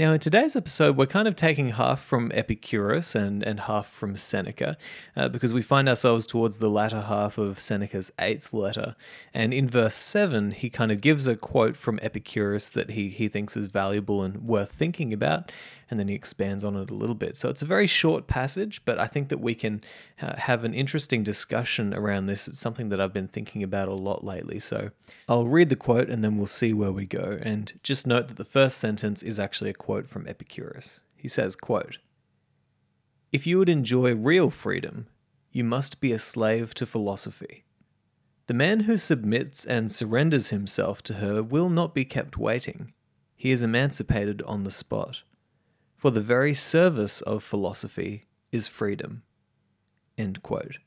Now, in today's episode, we're kind of taking half from Epicurus and, and half from Seneca, uh, because we find ourselves towards the latter half of Seneca's eighth letter. And in verse 7, he kind of gives a quote from Epicurus that he, he thinks is valuable and worth thinking about and then he expands on it a little bit. So it's a very short passage, but I think that we can uh, have an interesting discussion around this. It's something that I've been thinking about a lot lately. So I'll read the quote and then we'll see where we go. And just note that the first sentence is actually a quote from Epicurus. He says, quote, If you would enjoy real freedom, you must be a slave to philosophy. The man who submits and surrenders himself to her will not be kept waiting. He is emancipated on the spot. For the very service of philosophy is freedom. End quote.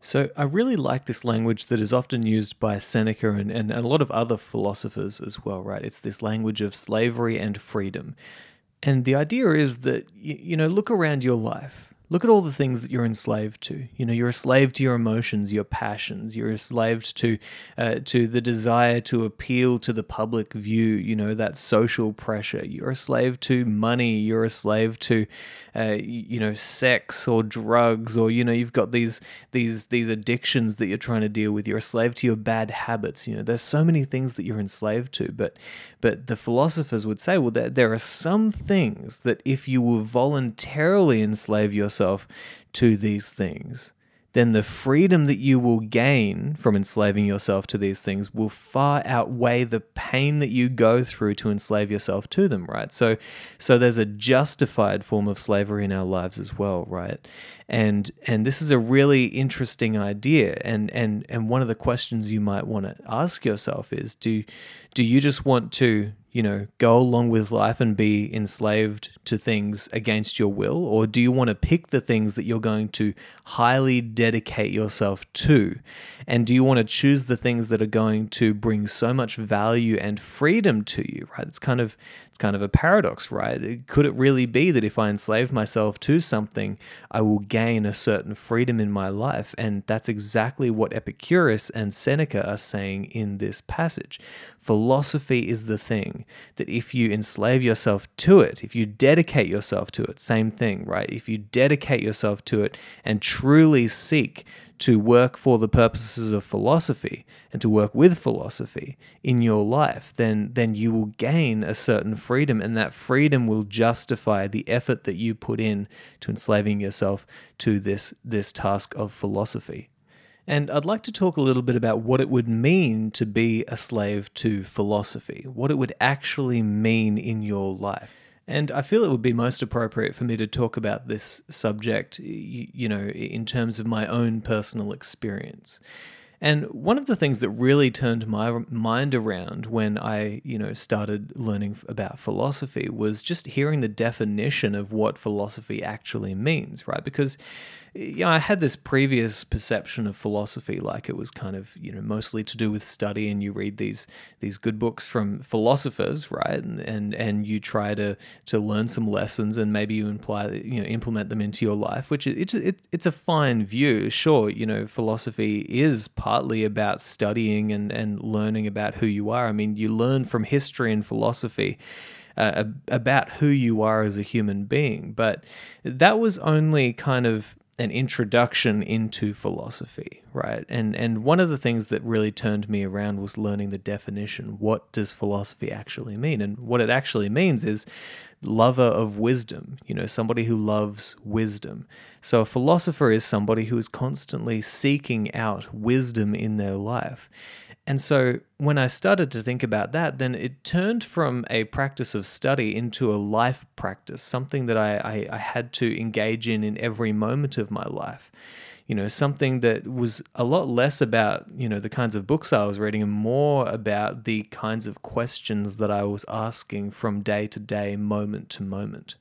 So I really like this language that is often used by Seneca and, and a lot of other philosophers as well, right? It's this language of slavery and freedom. And the idea is that, you, you know, look around your life Look at all the things that you're enslaved to. You know, you're a slave to your emotions, your passions. You're enslaved to uh, to the desire to appeal to the public view. You know, that social pressure. You're a slave to money. You're a slave to, uh, you know, sex or drugs, or you know, you've got these these these addictions that you're trying to deal with. You're a slave to your bad habits. You know, there's so many things that you're enslaved to. But but the philosophers would say, well, there, there are some things that if you will voluntarily enslave yourself to these things, then the freedom that you will gain from enslaving yourself to these things will far outweigh the pain that you go through to enslave yourself to them, right? So so there's a justified form of slavery in our lives as well, right? And and this is a really interesting idea and and and one of the questions you might want to ask yourself is do do you just want to you know, go along with life and be enslaved to things against your will? Or do you want to pick the things that you're going to highly dedicate yourself to? And do you want to choose the things that are going to bring so much value and freedom to you, right? It's kind of it's kind of a paradox, right? Could it really be that if I enslave myself to something, I will gain a certain freedom in my life? And that's exactly what Epicurus and Seneca are saying in this passage. Philosophy is the thing that if you enslave yourself to it, if you dedicate yourself to it, same thing, right? If you dedicate yourself to it and truly seek to work for the purposes of philosophy and to work with philosophy in your life, then then you will gain a certain freedom, and that freedom will justify the effort that you put in to enslaving yourself to this this task of philosophy. And I'd like to talk a little bit about what it would mean to be a slave to philosophy, what it would actually mean in your life. And I feel it would be most appropriate for me to talk about this subject, you know, in terms of my own personal experience. And one of the things that really turned my mind around when I, you know, started learning about philosophy was just hearing the definition of what philosophy actually means, right? Because you know, I had this previous perception of philosophy, like it was kind of, you know, mostly to do with study, and you read these these good books from philosophers, right? And and, and you try to to learn some lessons, and maybe you imply, you know, implement them into your life, which it's it, it's a fine view. Sure, you know, philosophy is partly about studying and and learning about who you are. I mean, you learn from history and philosophy. Uh, about who you are as a human being, but that was only kind of an introduction into philosophy, right? And and one of the things that really turned me around was learning the definition. What does philosophy actually mean? And what it actually means is lover of wisdom, you know, somebody who loves wisdom. So a philosopher is somebody who is constantly seeking out wisdom in their life. And so when I started to think about that, then it turned from a practice of study into a life practice, something that I, I, I, had to engage in in every moment of my life. You know, something that was a lot less about, you know, the kinds of books I was reading and more about the kinds of questions that I was asking from day to day, moment to moment.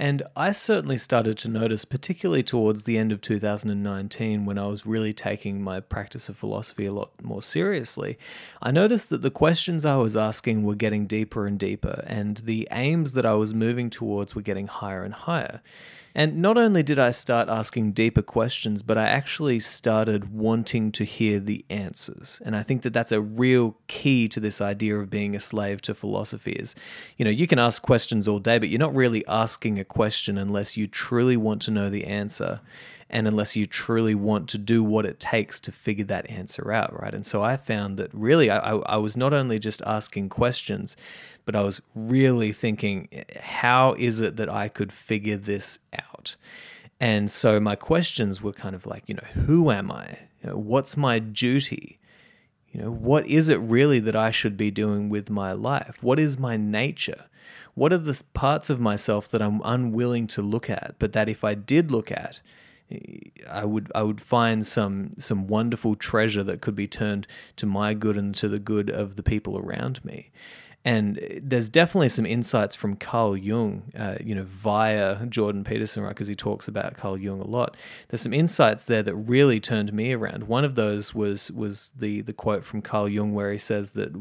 And I certainly started to notice, particularly towards the end of 2019, when I was really taking my practice of philosophy a lot more seriously, I noticed that the questions I was asking were getting deeper and deeper, and the aims that I was moving towards were getting higher and higher. And not only did I start asking deeper questions, but I actually started wanting to hear the answers. And I think that that's a real key to this idea of being a slave to philosophy is, you know, you can ask questions all day, but you're not really asking a question unless you truly want to know the answer and unless you truly want to do what it takes to figure that answer out, right? And so I found that really I, I, was not only just asking questions, but I was really thinking, eh, how is it that I could figure this out? And so my questions were kind of like, you know, who am I? You know, what's my duty? You know, what is it really that I should be doing with my life? What is my nature? What are the parts of myself that I'm unwilling to look at, but that if I did look at, I would I would find some some wonderful treasure that could be turned to my good and to the good of the people around me. And there's definitely some insights from Carl Jung, uh, you know, via Jordan Peterson, right? Because he talks about Carl Jung a lot. There's some insights there that really turned me around. One of those was was the the quote from Carl Jung where he says that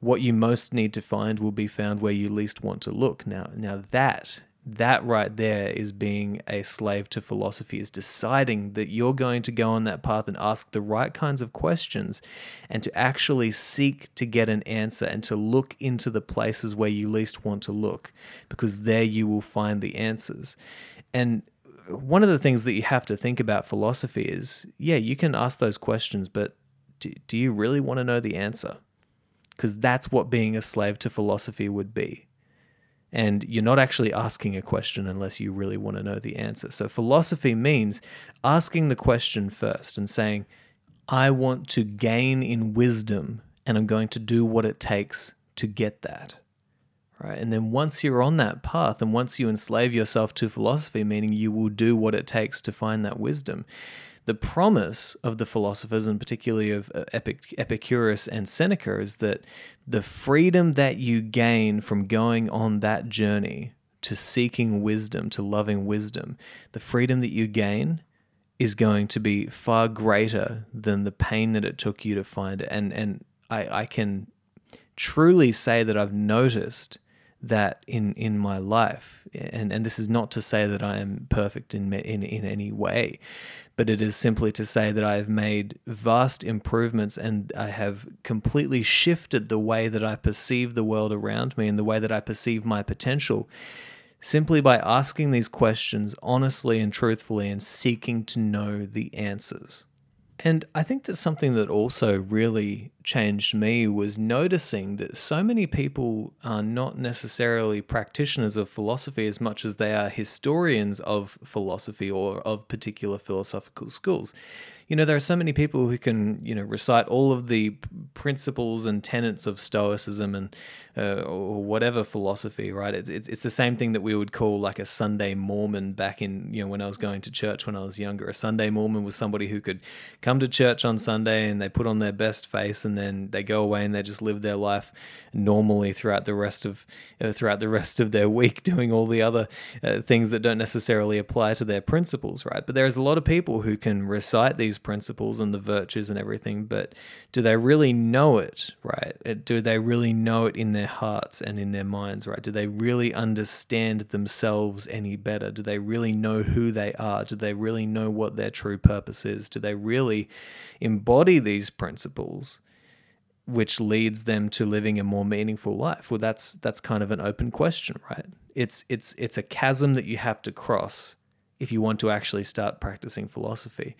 what you most need to find will be found where you least want to look. Now, now that that right there is being a slave to philosophy, is deciding that you're going to go on that path and ask the right kinds of questions and to actually seek to get an answer and to look into the places where you least want to look, because there you will find the answers. And one of the things that you have to think about philosophy is yeah, you can ask those questions, but do, do you really want to know the answer? Because that's what being a slave to philosophy would be and you're not actually asking a question unless you really want to know the answer. So, philosophy means asking the question first and saying, I want to gain in wisdom, and I'm going to do what it takes to get that. Right? And then once you're on that path, and once you enslave yourself to philosophy, meaning you will do what it takes to find that wisdom, the promise of the philosophers, and particularly of uh, Epic, Epicurus and Seneca, is that the freedom that you gain from going on that journey to seeking wisdom, to loving wisdom, the freedom that you gain is going to be far greater than the pain that it took you to find it. And and I, I can truly say that I've noticed that in in my life and and this is not to say that I am perfect in in in any way but it is simply to say that I have made vast improvements and I have completely shifted the way that I perceive the world around me and the way that I perceive my potential simply by asking these questions honestly and truthfully and seeking to know the answers. And I think that something that also really changed me was noticing that so many people are not necessarily practitioners of philosophy as much as they are historians of philosophy or of particular philosophical schools you know, there are so many people who can, you know, recite all of the principles and tenets of Stoicism and uh, or whatever philosophy, right? It's, it's it's the same thing that we would call like a Sunday Mormon back in, you know, when I was going to church when I was younger. A Sunday Mormon was somebody who could come to church on Sunday and they put on their best face and then they go away and they just live their life normally throughout the rest of uh, throughout the rest of their week, doing all the other uh, things that don't necessarily apply to their principles, right? But there's a lot of people who can recite these principles and the virtues and everything, but do they really know it, right? Do they really know it in their hearts and in their minds, right? Do they really understand themselves any better? Do they really know who they are? Do they really know what their true purpose is? Do they really embody these principles? which leads them to living a more meaningful life well that's that's kind of an open question right it's it's it's a chasm that you have to cross if you want to actually start practicing philosophy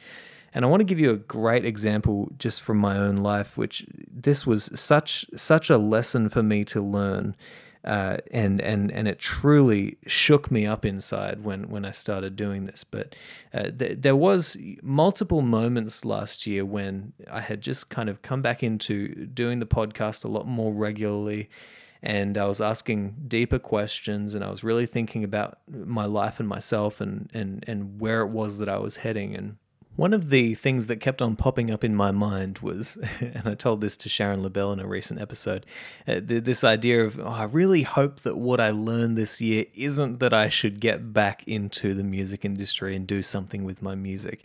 and I want to give you a great example just from my own life which this was such such a lesson for me to learn uh, and and and it truly shook me up inside when when I started doing this. But uh, th- there was multiple moments last year when I had just kind of come back into doing the podcast a lot more regularly. And I was asking deeper questions, and I was really thinking about my life and myself, and and and where it was that I was heading. And One of the things that kept on popping up in my mind was, and I told this to Sharon Lebell in a recent episode, uh, this idea of, oh, I really hope that what I learned this year isn't that I should get back into the music industry and do something with my music.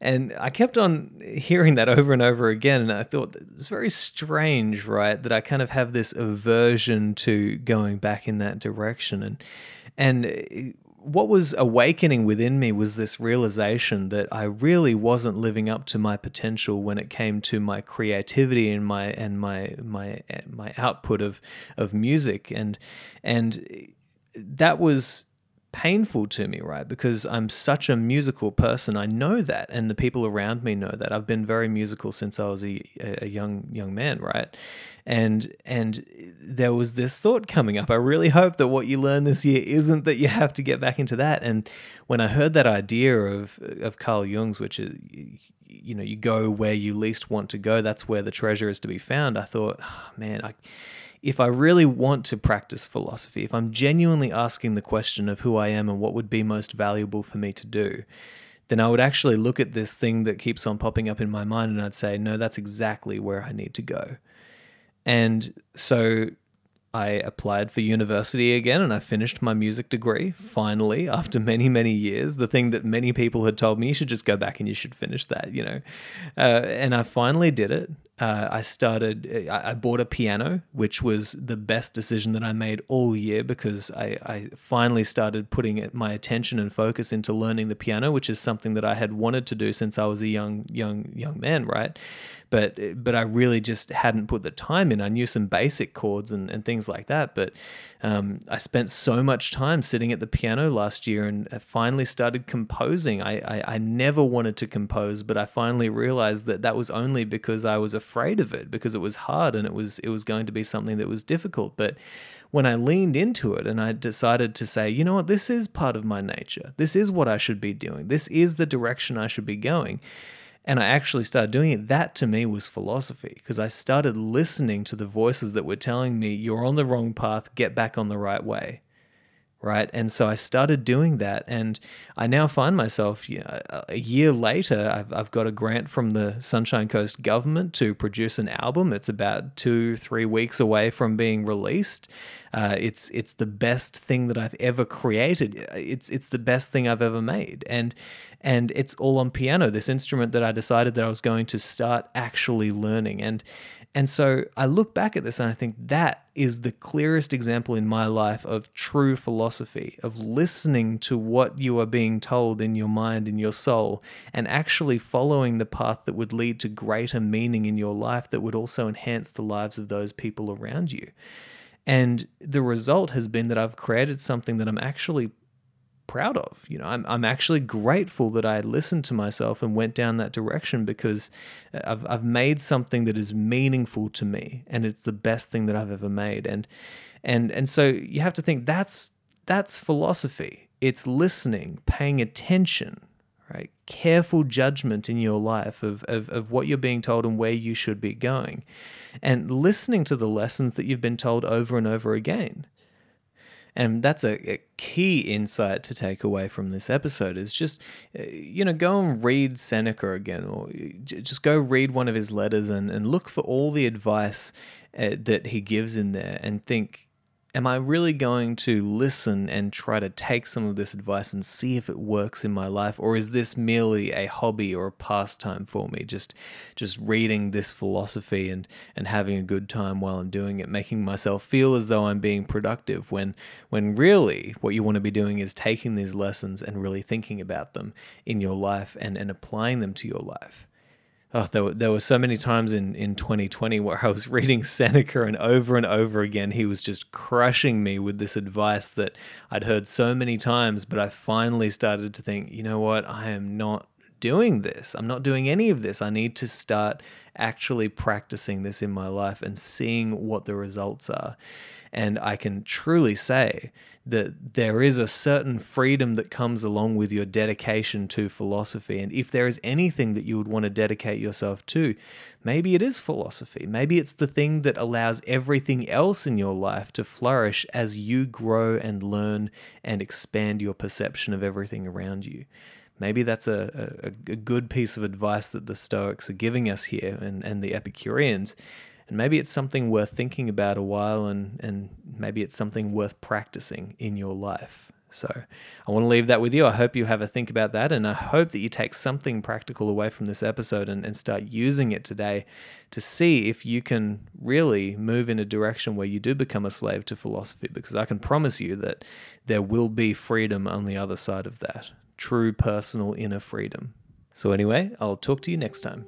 And I kept on hearing that over and over again. And I thought it's very strange, right? That I kind of have this aversion to going back in that direction. And, and what was awakening within me was this realization that I really wasn't living up to my potential when it came to my creativity and my and my my my output of of music. And and that was painful to me, right? Because I'm such a musical person. I know that, and the people around me know that. I've been very musical since I was a, a young young man, right? And and there was this thought coming up. I really hope that what you learn this year isn't that you have to get back into that. And when I heard that idea of of Carl Jung's, which is you know you go where you least want to go, that's where the treasure is to be found. I thought, oh, man, I if I really want to practice philosophy, if I'm genuinely asking the question of who I am and what would be most valuable for me to do, then I would actually look at this thing that keeps on popping up in my mind and I'd say, no, that's exactly where I need to go. And so I applied for university again and I finished my music degree finally after many, many years. The thing that many people had told me, you should just go back and you should finish that, you know. Uh, and I finally did it. Uh, I started, I, bought a piano, which was the best decision that I made all year because I, I finally started putting my attention and focus into learning the piano, which is something that I had wanted to do since I was a young, young, young man, right? But but I really just hadn't put the time in. I knew some basic chords and, and things like that, but um, I spent so much time sitting at the piano last year and finally started composing. I, I, I never wanted to compose, but I finally realized that that was only because I was afraid of it because it was hard and it was it was going to be something that was difficult, but when I leaned into it and I decided to say, you know what, this is part of my nature. This is what I should be doing. This is the direction I should be going and I actually started doing it, that to me was philosophy because I started listening to the voices that were telling me, you're on the wrong path, get back on the right way. Right. And so I started doing that. And I now find myself you know, a year later, I've, I've got a grant from the Sunshine Coast government to produce an album. It's about two, three weeks away from being released. Uh, it's it's the best thing that I've ever created. It's it's the best thing I've ever made. And and it's all on piano, this instrument that I decided that I was going to start actually learning. And and so I look back at this and I think that is the clearest example in my life of true philosophy, of listening to what you are being told in your mind, in your soul, and actually following the path that would lead to greater meaning in your life that would also enhance the lives of those people around you. And the result has been that I've created something that I'm actually proud of. You know, I'm I'm actually grateful that I listened to myself and went down that direction because uh, I've I've made something that is meaningful to me and it's the best thing that I've ever made. And and and so you have to think that's that's philosophy. It's listening, paying attention, right? Careful judgment in your life of, of, of what you're being told and where you should be going. And listening to the lessons that you've been told over and over again. And that's a, a, key insight to take away from this episode is just, uh, you know, go and read Seneca again, or just go read one of his letters and, and look for all the advice uh, that he gives in there and think, am I really going to listen and try to take some of this advice and see if it works in my life? Or is this merely a hobby or a pastime for me? Just just reading this philosophy and and having a good time while I'm doing it making myself feel as though I'm being productive when when really what you want to be doing is taking these lessons and really thinking about them in your life and and applying them to your life oh, there were, there were so many times in, in 2020 where I was reading Seneca and over and over again, he was just crushing me with this advice that I'd heard so many times. But I finally started to think, you know what? I am not doing this. I'm not doing any of this. I need to start actually practicing this in my life and seeing what the results are. And I can truly say that there is a certain freedom that comes along with your dedication to philosophy. And if there is anything that you would want to dedicate yourself to, maybe it is philosophy. Maybe it's the thing that allows everything else in your life to flourish as you grow and learn and expand your perception of everything around you. maybe that's a, a, a good piece of advice that the Stoics are giving us here and, and the Epicureans. And maybe it's something worth thinking about a while and, and maybe it's something worth practicing in your life. So I want to leave that with you. I hope you have a think about that. And I hope that you take something practical away from this episode and, and start using it today to see if you can really move in a direction where you do become a slave to philosophy. Because I can promise you that there will be freedom on the other side of that true personal inner freedom. So, anyway, I'll talk to you next time.